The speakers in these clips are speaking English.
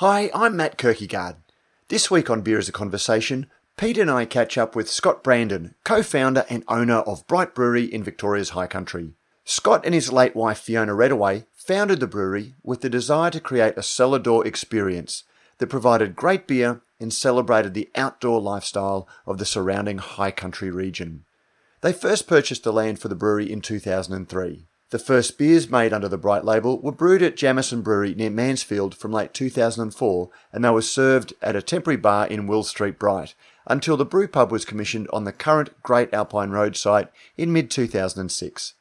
Hi, I'm Matt Kirkegaard. This week on Beer as a Conversation, Pete and I catch up with Scott Brandon, co founder and owner of Bright Brewery in Victoria's High Country. Scott and his late wife Fiona Reddaway founded the brewery with the desire to create a cellar door experience that provided great beer and celebrated the outdoor lifestyle of the surrounding high country region. They first purchased the land for the brewery in 2003. The first beers made under the Bright label were brewed at Jamieson Brewery near Mansfield from late 2004 and they were served at a temporary bar in Will Street, Bright, until the brew pub was commissioned on the current Great Alpine Road site in mid 2006.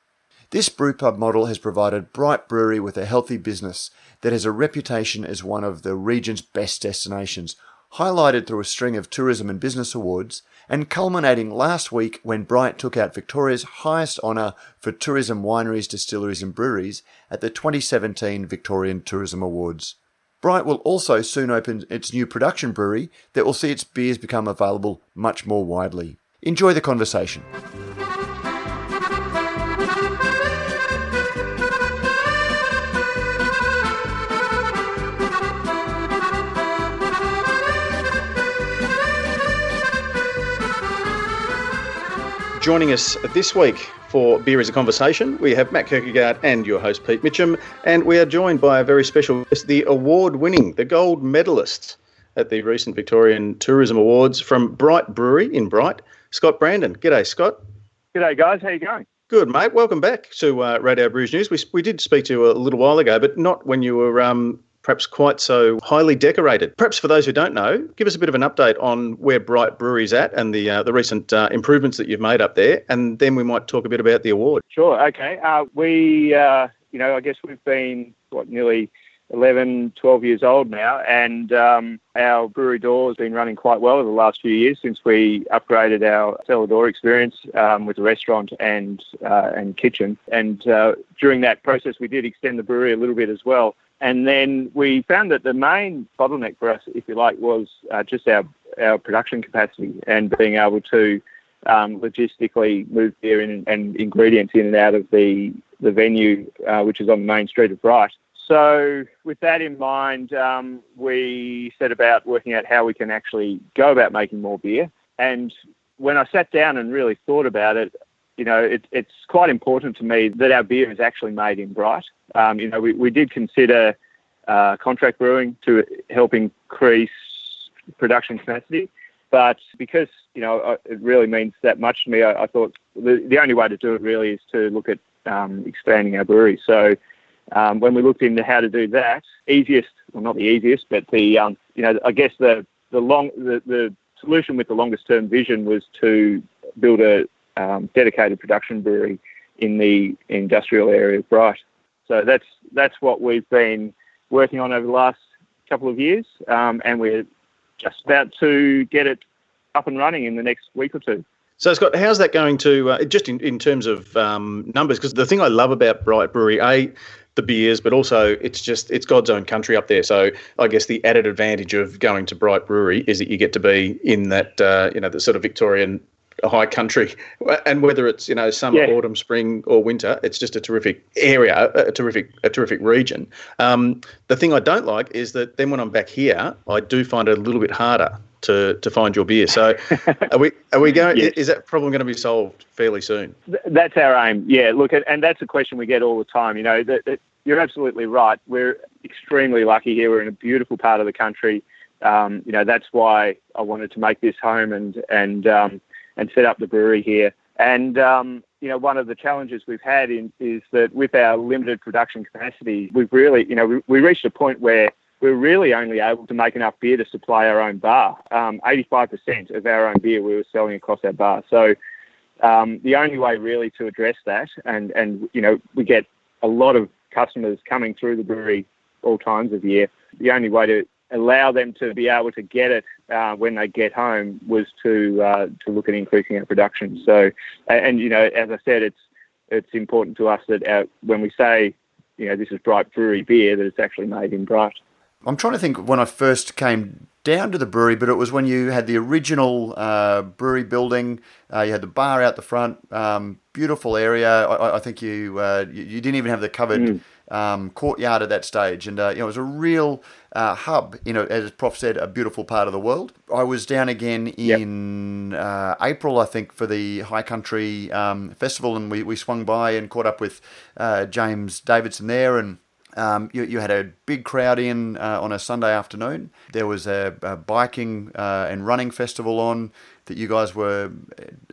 This brewpub model has provided Bright Brewery with a healthy business that has a reputation as one of the region's best destinations, highlighted through a string of tourism and business awards, and culminating last week when Bright took out Victoria's highest honour for tourism wineries, distilleries, and breweries at the 2017 Victorian Tourism Awards. Bright will also soon open its new production brewery that will see its beers become available much more widely. Enjoy the conversation. Joining us this week for Beer is a Conversation, we have Matt Kirkegaard and your host Pete Mitchell, and we are joined by a very special guest, the award-winning, the gold medalist at the recent Victorian Tourism Awards from Bright Brewery in Bright, Scott Brandon. G'day, Scott. G'day, guys. How you going? Good, mate. Welcome back to uh, Radio Brews News. We, we did speak to you a little while ago, but not when you were um, perhaps quite so highly decorated. Perhaps for those who don't know, give us a bit of an update on where Bright Brewery's at and the uh, the recent uh, improvements that you've made up there, and then we might talk a bit about the award. Sure. Okay. Uh, we, uh, you know, I guess we've been what nearly 11, 12 years old now, and um, our brewery door has been running quite well over the last few years since we upgraded our cellar door experience um, with the restaurant and uh, and kitchen. And uh, during that process, we did extend the brewery a little bit as well. And then we found that the main bottleneck for us, if you like, was uh, just our, our production capacity and being able to um, logistically move beer in and ingredients in and out of the, the venue, uh, which is on the main street of Bright. So, with that in mind, um, we set about working out how we can actually go about making more beer. And when I sat down and really thought about it, you know, it, it's quite important to me that our beer is actually made in Bright. Um, you know, we, we did consider uh, contract brewing to help increase production capacity, but because you know uh, it really means that much to me, I, I thought the, the only way to do it really is to look at um, expanding our brewery. So. Um, when we looked into how to do that, easiest, well, not the easiest, but the, um, you know, I guess the the long the, the solution with the longest term vision was to build a um, dedicated production brewery in the industrial area of Bright. So that's that's what we've been working on over the last couple of years, um, and we're just about to get it up and running in the next week or two. So, Scott, how's that going to, uh, just in, in terms of um, numbers? Because the thing I love about Bright Brewery, A, the beers, but also it's just, it's God's own country up there. So, I guess the added advantage of going to Bright Brewery is that you get to be in that, uh, you know, the sort of Victorian a high country, and whether it's you know summer, yeah. autumn, spring, or winter, it's just a terrific area, a terrific a terrific region. Um, the thing I don't like is that then when I'm back here, I do find it a little bit harder to to find your beer. So, are we are we going? yes. Is that problem going to be solved fairly soon? That's our aim. Yeah. Look, and that's a question we get all the time. You know, that, that you're absolutely right. We're extremely lucky here. We're in a beautiful part of the country. Um, you know, that's why I wanted to make this home and and um, and set up the brewery here. And um, you know, one of the challenges we've had in, is that with our limited production capacity, we've really, you know, we, we reached a point where we're really only able to make enough beer to supply our own bar. Um, 85% of our own beer we were selling across our bar. So um, the only way really to address that, and, and you know, we get a lot of customers coming through the brewery all times of year. The only way to allow them to be able to get it uh, when they get home was to uh, to look at increasing our production. So, and you know, as I said, it's it's important to us that our, when we say, you know, this is Bright Brewery beer, that it's actually made in Bright. I'm trying to think when I first came down to the brewery, but it was when you had the original uh, brewery building. Uh, you had the bar out the front, um, beautiful area. I, I think you, uh, you, you didn't even have the covered mm. Um, courtyard at that stage, and uh, you know, it was a real uh, hub. You know, as Prof said, a beautiful part of the world. I was down again in yep. uh, April, I think, for the High Country um, Festival, and we, we swung by and caught up with uh, James Davidson there, and um, you, you, had a big crowd in uh, on a Sunday afternoon. There was a, a biking uh, and running festival on that you guys were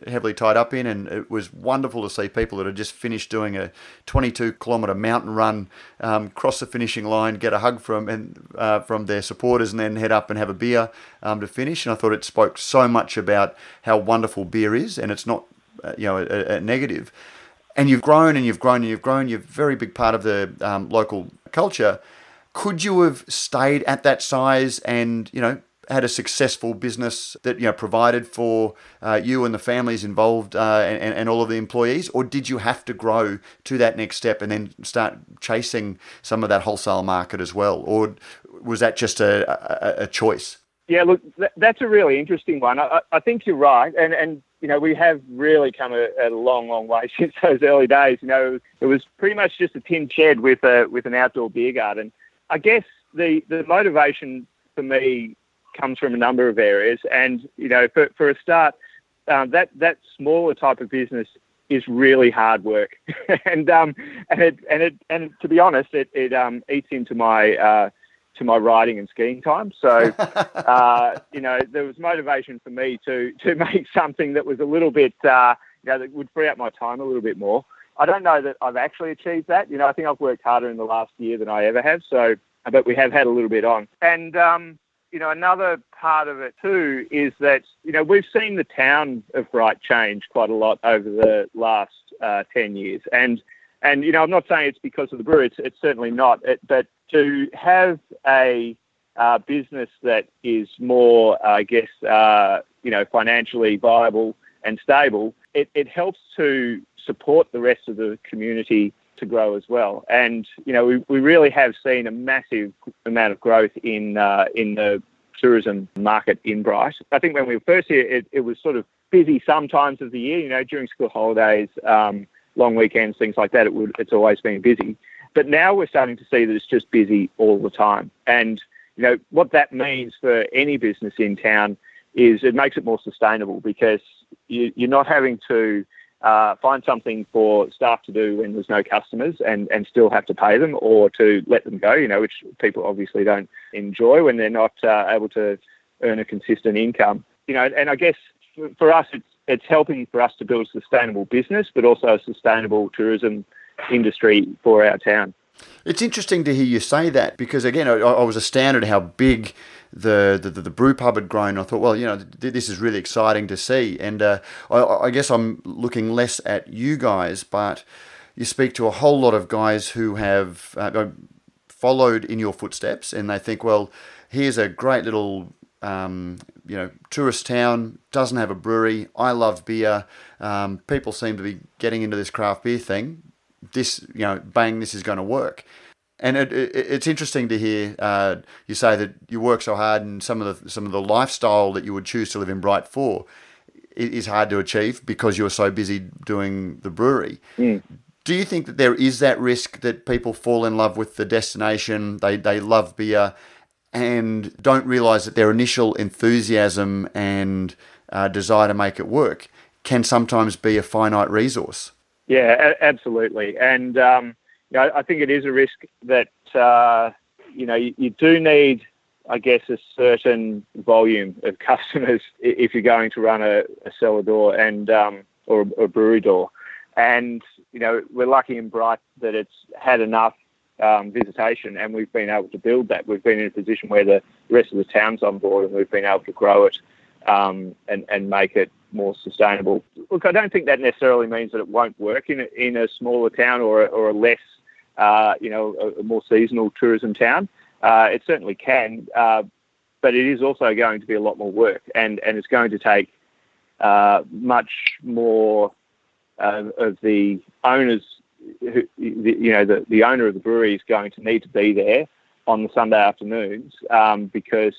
heavily tied up in, and it was wonderful to see people that had just finished doing a 22 kilometre mountain run, um, cross the finishing line, get a hug from and uh, from their supporters, and then head up and have a beer um, to finish. And I thought it spoke so much about how wonderful beer is, and it's not uh, you know a, a negative and you've grown and you've grown and you've grown. You're a very big part of the um, local culture. Could you have stayed at that size and you know had a successful business that you know provided for uh, you and the families involved uh, and, and all of the employees, or did you have to grow to that next step and then start chasing some of that wholesale market as well, or was that just a, a, a choice? Yeah, look, that's a really interesting one. I, I, think you're right, and and you know, we have really come a, a, long, long way since those early days. You know, it was pretty much just a tin shed with a with an outdoor beer garden. I guess the the motivation for me comes from a number of areas, and you know, for for a start, um, that that smaller type of business is really hard work, and um and it and it and to be honest, it it um eats into my uh, to my riding and skiing time. So, uh, you know, there was motivation for me to to make something that was a little bit, uh, you know, that would free up my time a little bit more. I don't know that I've actually achieved that. You know, I think I've worked harder in the last year than I ever have. So, but we have had a little bit on. And, um, you know, another part of it too is that, you know, we've seen the town of Bright change quite a lot over the last uh, 10 years. And, and, you know, I'm not saying it's because of the brew, it's, it's certainly not. It, but to have a uh, business that is more, I guess, uh, you know, financially viable and stable, it, it helps to support the rest of the community to grow as well. And you know, we, we really have seen a massive amount of growth in uh, in the tourism market in Bright. I think when we were first here, it, it was sort of busy some times of the year. You know, during school holidays, um, long weekends, things like that. It would it's always been busy. But now we're starting to see that it's just busy all the time. And, you know, what that means for any business in town is it makes it more sustainable because you, are not having to uh, find something for staff to do when there's no customers and, and still have to pay them or to let them go, you know, which people obviously don't enjoy when they're not uh, able to earn a consistent income. You know, and I guess for, for us, it's, it's helping for us to build a sustainable business, but also a sustainable tourism industry for our town. It's interesting to hear you say that because again, I, I was astounded how big the, the the brew pub had grown. I thought, well, you know, th- this is really exciting to see, and uh, I, I, guess I'm looking less at you guys, but you speak to a whole lot of guys who have uh, followed in your footsteps, and they think, well, here's a great little um, you know, tourist town doesn't have a brewery. I love beer. Um, people seem to be getting into this craft beer thing this, you know, bang, this is going to work. And it, it, it's interesting to hear uh, you say that you work so hard, and some of the some of the lifestyle that you would choose to live in Bright for is hard to achieve because you're so busy doing the brewery. Mm. Do you think that there is that risk that people fall in love with the destination, they, they love beer, and don't realize that their initial enthusiasm and uh, desire to make it work can sometimes be a finite resource? Yeah, a- absolutely. And um, you know, I think it is a risk that uh, you know you, you, do need, I guess, a certain volume of customers if you're going to run a, a cellar door and um, or a brewery door. And you know, we're lucky in Bright that it's had enough um, visitation, and we've been able to build that. We've been in a position where the rest of the town's on board, and we've been able to grow it um, and and make it more sustainable. Look, I don't think that necessarily means that it won't work in a, in a smaller town or a, or a less, uh, you know, a, a, more seasonal tourism town. Uh, it certainly can, uh, but it is also going to be a lot more work, and and it's going to take uh, much more uh, of the owners. You know, the, the owner of the brewery is going to need to be there on the Sunday afternoons um, because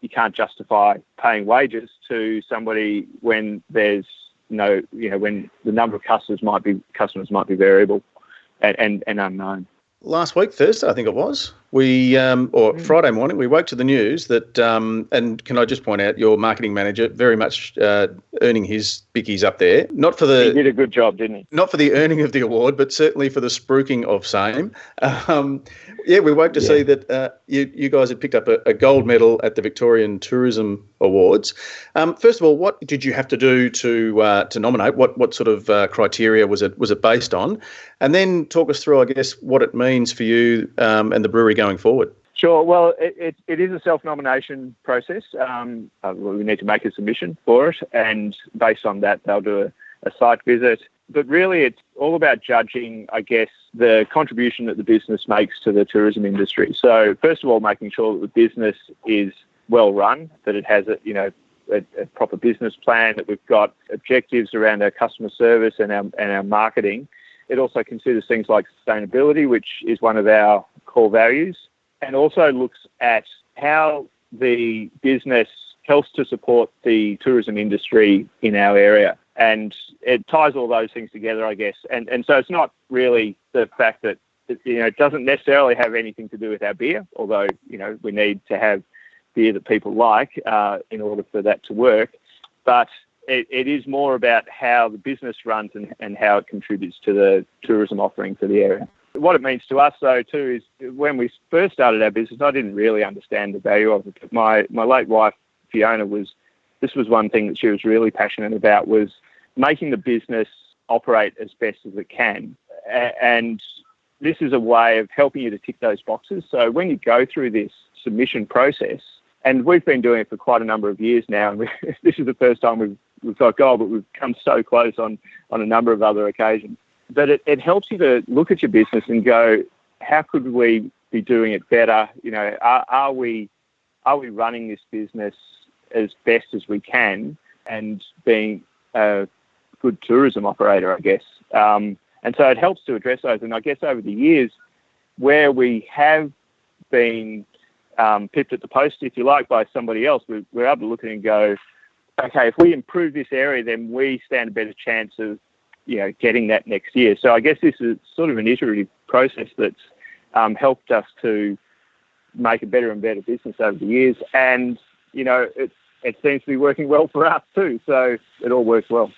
you can't justify paying wages to somebody when there's no, you know, when the number of customers might be customers might be variable and, and, and unknown. last week, Thursday, I think it was. We um, or mm. Friday morning, we woke to the news that, um, and can I just point out, your marketing manager very much uh, earning his bickies up there. Not for the he did a good job, didn't he? Not for the earning of the award, but certainly for the spruiking of same. Um, yeah, we woke to yeah. see that uh, you you guys had picked up a, a, gold medal at the Victorian Tourism Awards. Um, first of all, what did you have to do to uh, to nominate? What what sort of uh, criteria was it was it based on? And then talk us through, I guess, what it means for you um, and the brewery going forward. Sure. Well, it, it, it is a self-nomination process. Um, uh, we need to make a submission for it, and based on that, they'll do a, a site visit. But really, it's all about judging, I guess, the contribution that the business makes to the tourism industry. So, first of all, making sure that the business is well run, that it has a, you know, a, a, proper business plan, that we've got objectives around our customer service and our, and our marketing, it also considers things like sustainability, which is one of our core values, and also looks at how the business helps to support the tourism industry in our area. And it ties all those things together, I guess. And and so it's not really the fact that you know it doesn't necessarily have anything to do with our beer, although you know we need to have beer that people like uh, in order for that to work. But it, it is more about how the business runs and, and how it contributes to the tourism offering for the area. What it means to us, though, too, is when we first started our business, I didn't really understand the value of it. My my late wife Fiona was this was one thing that she was really passionate about was making the business operate as best as it can, and this is a way of helping you to tick those boxes. So when you go through this submission process, and we've been doing it for quite a number of years now, and we, this is the first time we've we've got gold, but we've come so close on on a number of other occasions. But it, it helps you to look at your business and go, how could we be doing it better? You know, are, are we are we running this business as best as we can and being a good tourism operator, I guess. Um, and so it helps to address those. And I guess over the years, where we have been um, pipped at the post, if you like, by somebody else, we, we're able to look at it and go, okay, if we improve this area, then we stand a better chance of, you know, getting that next year. So I guess this is sort of an iterative process that's um, helped us to make a better and better business over the years. And, you know, it, it seems to be working well for us too. So it all works well.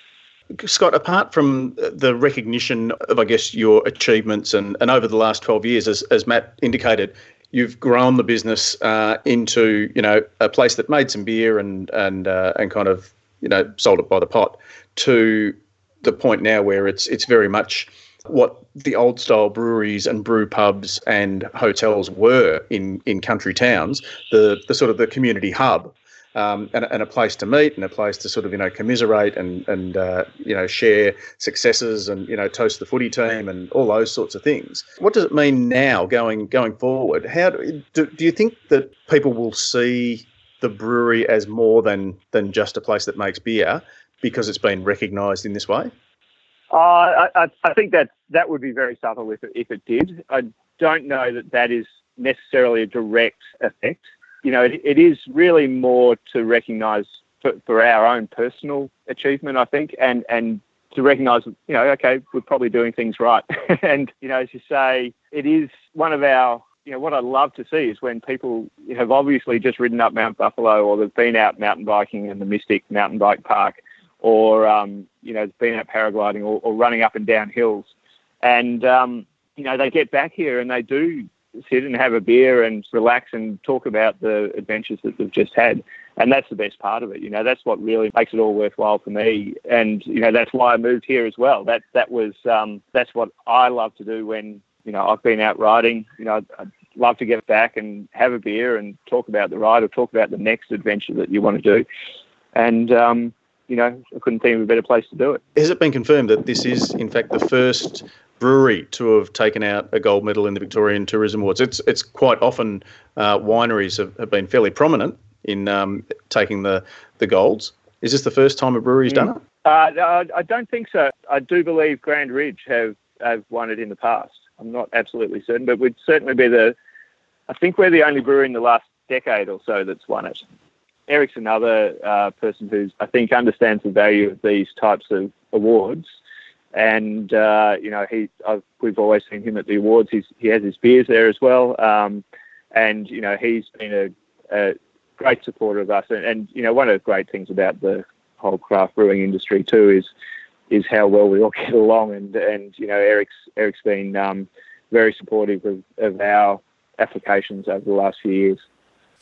Scott, apart from the recognition of, I guess, your achievements and, and over the last 12 years, as, as Matt indicated, you've grown the business uh, into you know a place that made some beer and and uh, and kind of you know sold it by the pot to the point now where it's it's very much what the old style breweries and brew pubs and hotels were in in country towns the the sort of the community hub um, and, and, a place to meet and a place to sort of you know commiserate and and uh, you know share successes and you know toast the footy team and all those sorts of things. What does it mean now going going forward? How do, do, do you think that people will see the brewery as more than than just a place that makes beer because it's been recognised in this way? Uh, I, I think that that would be very subtle if it, if it did. I don't know that that is necessarily a direct effect you know, it, it is really more to recognise for, for our own personal achievement, I think, and and to recognise, you know, okay, we're probably doing things right. and, you know, as you say, it is one of our, you know, what I love to see is when people have obviously just ridden up Mount Buffalo or they've been out mountain biking in the Mystic Mountain Bike Park or, um, you know, been out paragliding or, or running up and down hills. And, um, you know, they get back here and they do sit and have a beer and relax and talk about the adventures that they've just had. And that's the best part of it. You know, that's what really makes it all worthwhile for me. And, you know, that's why I moved here as well. That, that was, um, that's what I love to do when, you know, I've been out riding. You know, I'd love to get back and have a beer and talk about the ride or talk about the next adventure that you want to do. And, um, you know, I couldn't think of a better place to do it. Has it been confirmed that this is, in fact, the first brewery to have taken out a gold medal in the Victorian Tourism Awards. It's it's quite often uh, wineries have, have been fairly prominent in um, taking the the golds. Is this the first time a brewery's mm. done it? Uh, I don't think so. I do believe Grand Ridge have have won it in the past. I'm not absolutely certain, but we'd certainly be the. I think we're the only brewery in the last decade or so that's won it. Eric's another uh, person who's I think understands the value of these types of awards and uh, you know he I've, we've always seen him at the awards. He's, he has his beers there as well, um, and you know he's been a, a great supporter of us. And, and, you know one of the great things about the whole craft brewing industry too is is how well we all get along. And and you know Eric's Eric's been um, very supportive of, of our applications over the last few years.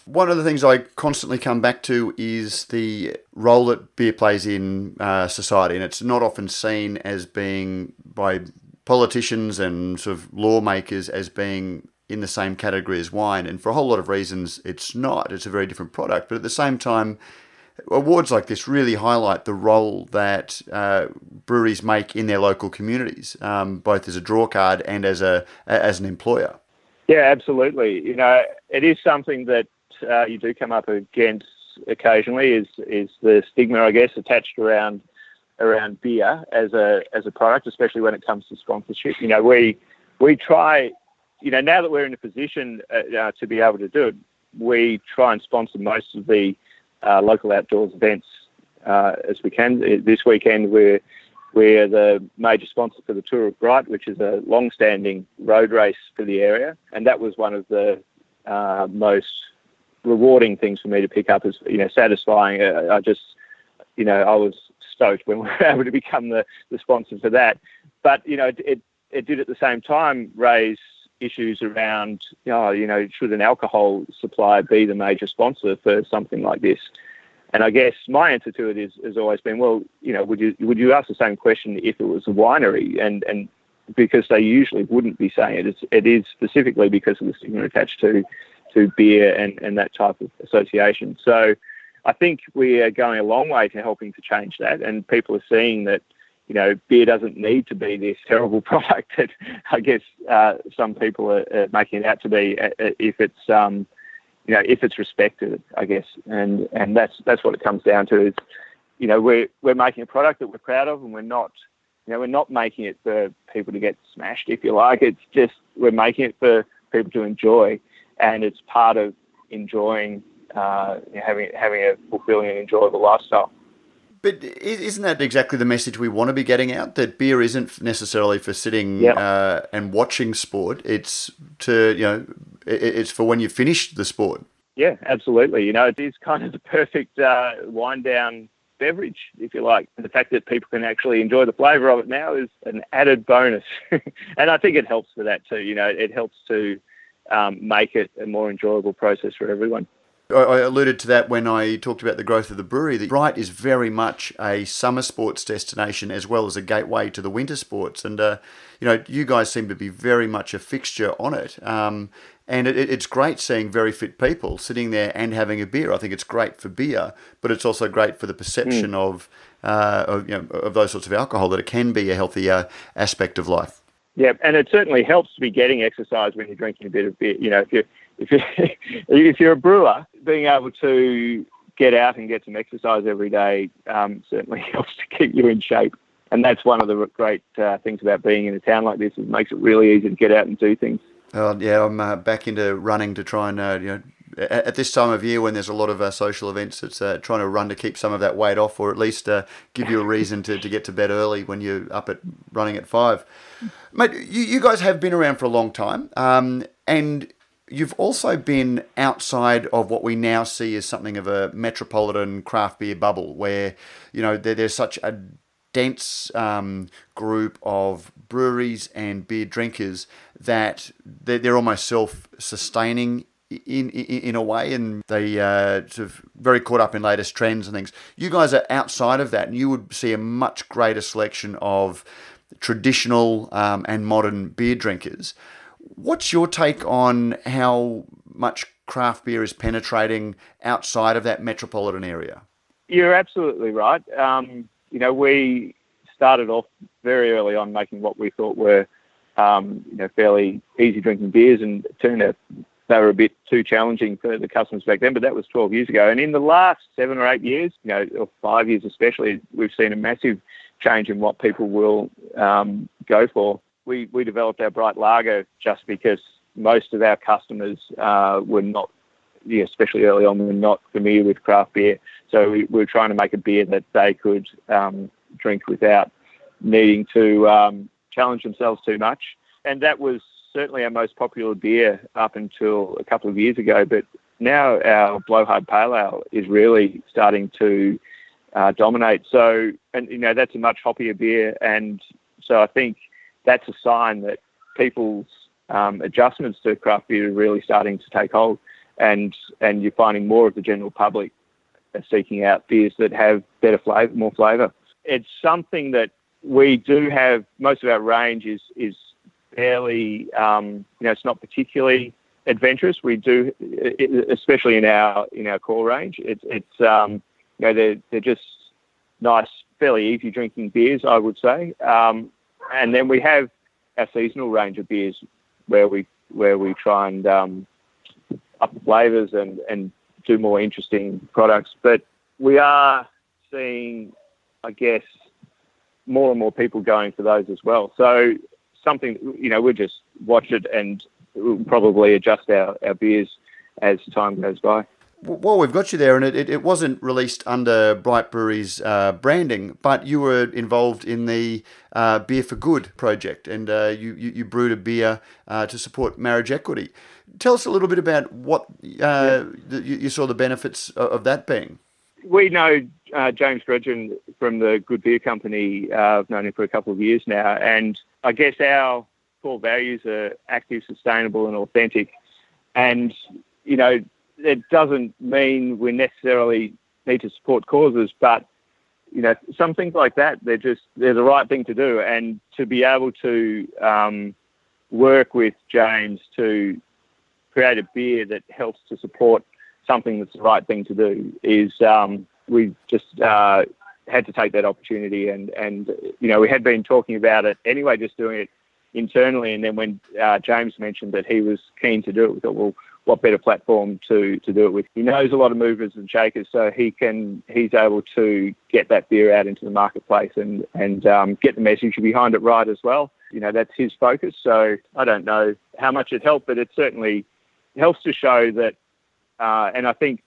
One of the things I constantly come back to is the role that beer plays in uh, society, and it's not often seen as being by politicians and sort of lawmakers as being in the same category as wine. And for a whole lot of reasons, it's not. It's a very different product. But at the same time, awards like this really highlight the role that uh, breweries make in their local communities, um, both as a draw card and as a as an employer. Yeah, absolutely. You know, it is something that uh, you do come up against occasionally is is the stigma, I guess, attached around around beer as a as a product, especially when it comes to sponsorship. You know, we we try, you know, now that we're in a position uh, uh to be able to do it, we try and sponsor most of the uh, local outdoors events uh, as we can. This weekend we're we're the major sponsor for the Tour of Bright, which is a long-standing road race for the area, and that was one of the uh, most rewarding things for me to pick up as you know satisfying. Uh, I just you know I was stoked when we were able to become the, the sponsor for that. But you know it, it, it did at the same time raise issues around oh, you know should an alcohol supplier be the major sponsor for something like this? And I guess my answer to it is has always been well you know would you would you ask the same question if it was a winery and and because they usually wouldn't be saying it. It's, it is specifically because of the stigma attached to to beer and, and that type of association. So I think we are going a long way to helping to change that, and people are seeing that you know beer doesn't need to be this terrible product that I guess uh, some people are, are, making it out to be uh, uh, if it's um, you know if it's respected, I guess, and and that's that's what it comes down to is you know we're we're making a product that we're proud of, and we're not you know we're not making it for people to get smashed if you like. It's just we're making it for people to enjoy and it's part of enjoying uh, having having a fulfilling and enjoyable lifestyle. But isn't that exactly the message we want to be getting out? That beer isn't necessarily for sitting yep. uh, and watching sport. It's to you know, it's for when you finish the sport. Yeah, absolutely. You know, it is kind of the perfect uh, wind down beverage, if you like. And the fact that people can actually enjoy the flavour of it now is an added bonus. and I think it helps for that too. You know, it helps to um, make it a more enjoyable process for everyone. I alluded to that when I talked about the growth of the brewery. The Bright is very much a summer sports destination as well as a gateway to the winter sports. And, uh, you know, you guys seem to be very much a fixture on it. Um, and it, it's great seeing very fit people sitting there and having a beer. I think it's great for beer, but it's also great for the perception mm. of, uh, of, you know, of those sorts of alcohol that it can be a healthier aspect of life. Yeah, and it certainly helps to be getting exercise when you're drinking a bit of beer. You know, if you if you if you're a brewer, being able to get out and get some exercise every day um, certainly helps to keep you in shape. And that's one of the great uh, things about being in a town like this. It makes it really easy to get out and do things. Oh, yeah, I'm uh, back into running to try and uh, you know at this time of year when there's a lot of uh, social events, it's uh, trying to run to keep some of that weight off, or at least uh, give you a reason to, to get to bed early when you're up at running at five. Mate, you, you guys have been around for a long time, um, and you've also been outside of what we now see as something of a metropolitan craft beer bubble, where you know there, there's such a dense um, group of breweries and beer drinkers that they're, they're almost self-sustaining in, in, in a way, and they uh, sort of very caught up in latest trends and things. You guys are outside of that, and you would see a much greater selection of traditional um, and modern beer drinkers. What's your take on how much craft beer is penetrating outside of that metropolitan area? You're absolutely right. Um, you know, we started off very early on making what we thought were, um, you know, fairly easy drinking beers, and turned out they were a bit too challenging for the customers back then, but that was 12 years ago. And in the last seven or eight years, you know, or five years especially, we've seen a massive change in what people will um, go for. We, we developed our Bright Lager just because most of our customers uh, were not, yeah, especially early on, were not familiar with craft beer. So we, we were trying to make a beer that they could um, drink without needing to um, challenge themselves too much. And that was certainly our most popular beer up until a couple of years ago. But now our Blowhard Pale Ale is really starting to uh, dominate. So, and you know, that's a much hoppier beer. And so I think that's a sign that people's um, adjustments to craft beer are really starting to take hold. And, and you're finding more of the general public are seeking out beers that have better flavour, more flavour. It's something that we do have. Most of our range is is fairly, um, you know, it's not particularly adventurous. We do, especially in our in our core range. It's it's um, you know they're they're just nice, fairly easy drinking beers, I would say. Um, and then we have our seasonal range of beers where we where we try and um, up the flavors and and do more interesting products. But we are seeing, I guess, more and more people going for those as well. So something, you know, we'll just watch it and we'll probably adjust our, our beers as time goes by. Well, we've got you there, and it, it, it wasn't released under Bright Brewery's uh, branding, but you were involved in the uh, Beer for Good project, and uh, you, you, you, brewed a beer uh, to support marriage equity. Tell us a little bit about what uh, the, you, saw the benefits of that being. We know uh, James Grugeon from the Good Beer Company. I've known him for a couple of years now, and I guess our core values are active, sustainable, and authentic. And you know, it doesn't mean we necessarily need to support causes, but you know, some things like that, they're just they're the right thing to do, and to be able to um, work with James to create a beer that helps to support something that's the right thing to do is um, we just uh, had to take that opportunity, and and you know, we had been talking about it anyway, just doing it internally, and then when uh, James mentioned that he was keen to do it, we thought, well what better platform to, to do it with. He knows a lot of movers and shakers, so he can he's able to get that beer out into the marketplace and and um, get the message behind it right as well. You know that's his focus. So I don't know how much it helped, but it certainly helps to show that. Uh, and I think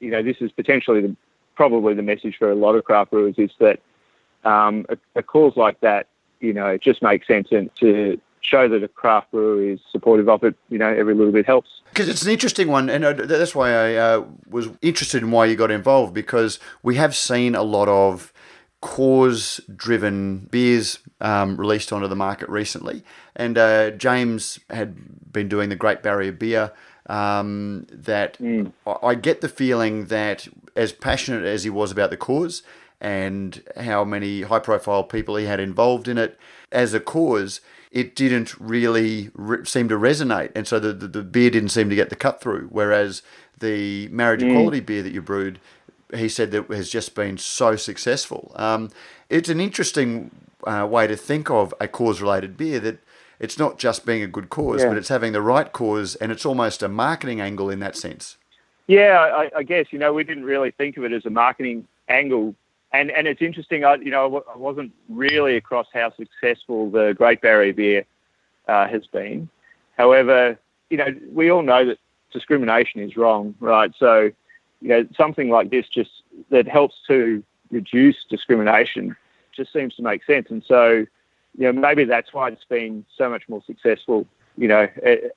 you know this is potentially the, probably the message for a lot of craft brewers is that um, a, a cause like that, you know, it just makes sense and to show that a craft brewer is supportive of it, you know, every little bit helps. Because it's an interesting one, and uh, that's why I uh, was interested in why you got involved, because we have seen a lot of cause driven beers um, released onto the market recently. And uh, James had been doing the Great Barrier Beer. Um, that mm. I get the feeling that as passionate as he was about the cause and how many high profile people he had involved in it as a cause, it didn't really re- seem to resonate, and so the, the, the beer didn't seem to get the cut through. Whereas the marriage mm. equality beer that you brewed, he said that has just been so successful. Um, it's an interesting uh, way to think of a cause-related beer that it's not just being a good cause, yeah. but it's having the right cause, and it's almost a marketing angle in that sense. Yeah, I, I guess you know we didn't really think of it as a marketing angle and and it's interesting. I you know I wasn't really across how successful the Great Barrier Beer uh, has been. However, you know we all know that discrimination is wrong, right? So you know something like this just that helps to reduce discrimination just seems to make sense. And so you know maybe that's why it's been so much more successful you know,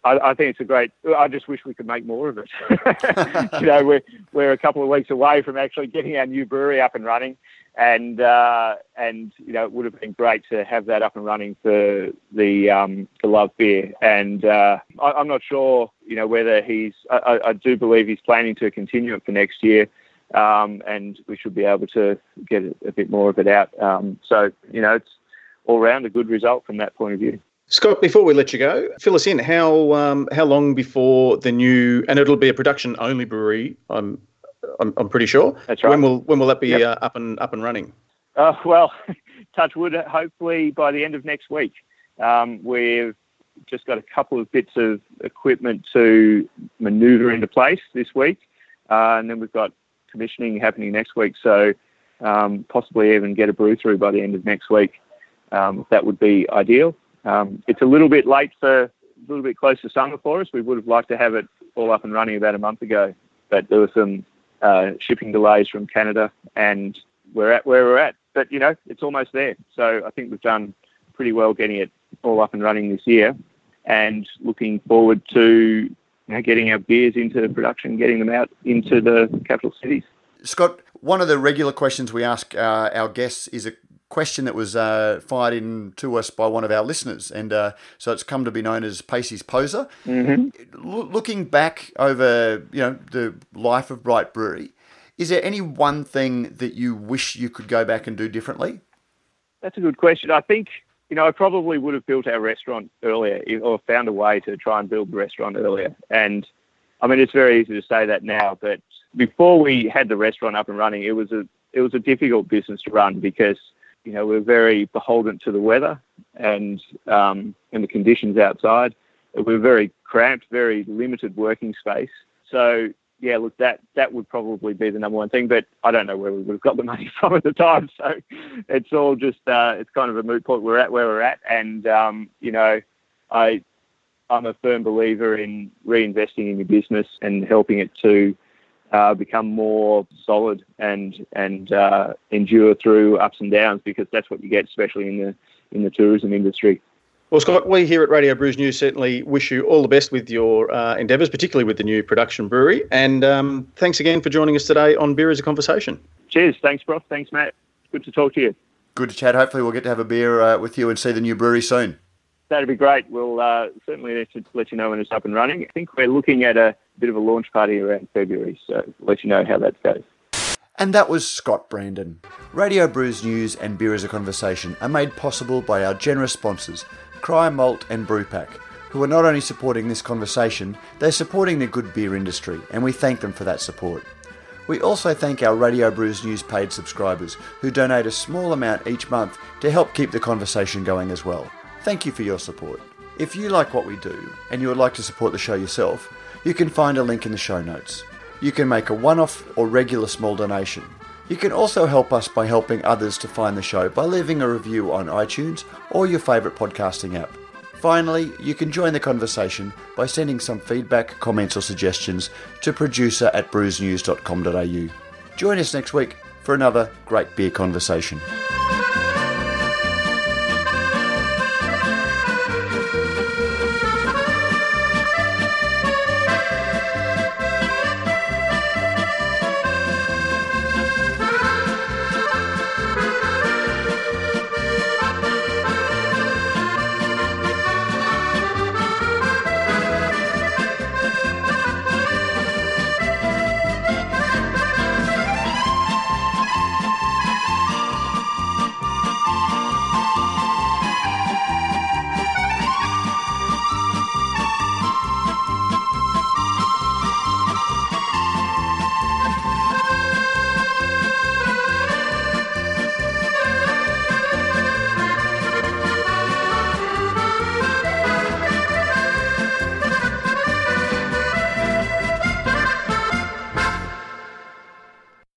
I, I, think it's a great. I just wish we could make more of it. you know, we're we're a couple of weeks away from actually getting our new brewery up and running, and uh, and you know, it would have been great to have that up and running for the um, the Love Beer. And uh, I, am not sure, you know, whether he's. I, I, do believe he's planning to continue it for next year. Um, and we should be able to get a, a bit more of it out. Um, so, you know, it's all round a good result from that point of view. Scott, before we let you go, fill us in. How um, how long before the new and it'll be a production only brewery? I'm I'm, I'm pretty sure. That's right. When will when will that be yep. uh, up and up and running? Uh, well, touch wood. Hopefully by the end of next week. Um, we've just got a couple of bits of equipment to manoeuvre into place this week, uh, and then we've got commissioning happening next week. So um, possibly even get a brew through by the end of next week. Um, that would be ideal. Um, it's a little bit late for a little bit close to summer for us. We would have liked to have it all up and running about a month ago, but there were some uh, shipping delays from Canada, and we're at where we're at. but you know, it's almost there. So I think we've done pretty well getting it all up and running this year, and looking forward to you know, getting our beers into production, getting them out into the capital cities. Scott, one of the regular questions we ask uh, our guests is a question that was uh, fired in to us by one of our listeners, and uh, so it's come to be known as Pacey's Poser. Mm-hmm. L- looking back over you know the life of Bright Brewery, is there any one thing that you wish you could go back and do differently? That's a good question. I think you know I probably would have built our restaurant earlier, or found a way to try and build the restaurant earlier. And I mean, it's very easy to say that now, but before we had the restaurant up and running, it was a it was a difficult business to run because you know we're very beholden to the weather and um, and the conditions outside. We're very cramped, very limited working space. So yeah, look, that that would probably be the number one thing. But I don't know where we would have got the money from at the time. So it's all just uh, it's kind of a moot point. We're at where we're at, and um, you know, I I'm a firm believer in reinvesting in your business and helping it to uh, become more solid and and uh, endure through ups and downs because that's what you get, especially in the in the tourism industry. Well, Scott, we here at Radio Brews News certainly wish you all the best with your uh, endeavours, particularly with the new production brewery. And um, thanks again for joining us today on Beer as a Conversation. Cheers. Thanks, Brock. Thanks, Matt. Good to talk to you. Good to chat. Hopefully, we'll get to have a beer uh, with you and see the new brewery soon. That'd be great. We'll uh, certainly let you, know when it's up and running. I think we're looking at a bit of a launch party around February, so we'll let you know how that goes. And that was Scott Brandon. Radio Brews News and Beer as a Conversation are made possible by our generous sponsors, Cryer Malt and Brewpack, who are not only supporting this conversation, they're supporting the good beer industry, and we thank them for that support. We also thank our Radio Brews News paid subscribers who donate a small amount each month to help keep the conversation going as well. Thank you for your support. If you like what we do and you would like to support the show yourself, you can find a link in the show notes. You can make a one off or regular small donation. You can also help us by helping others to find the show by leaving a review on iTunes or your favourite podcasting app. Finally, you can join the conversation by sending some feedback, comments, or suggestions to producer at brewsnews.com.au. Join us next week for another great beer conversation.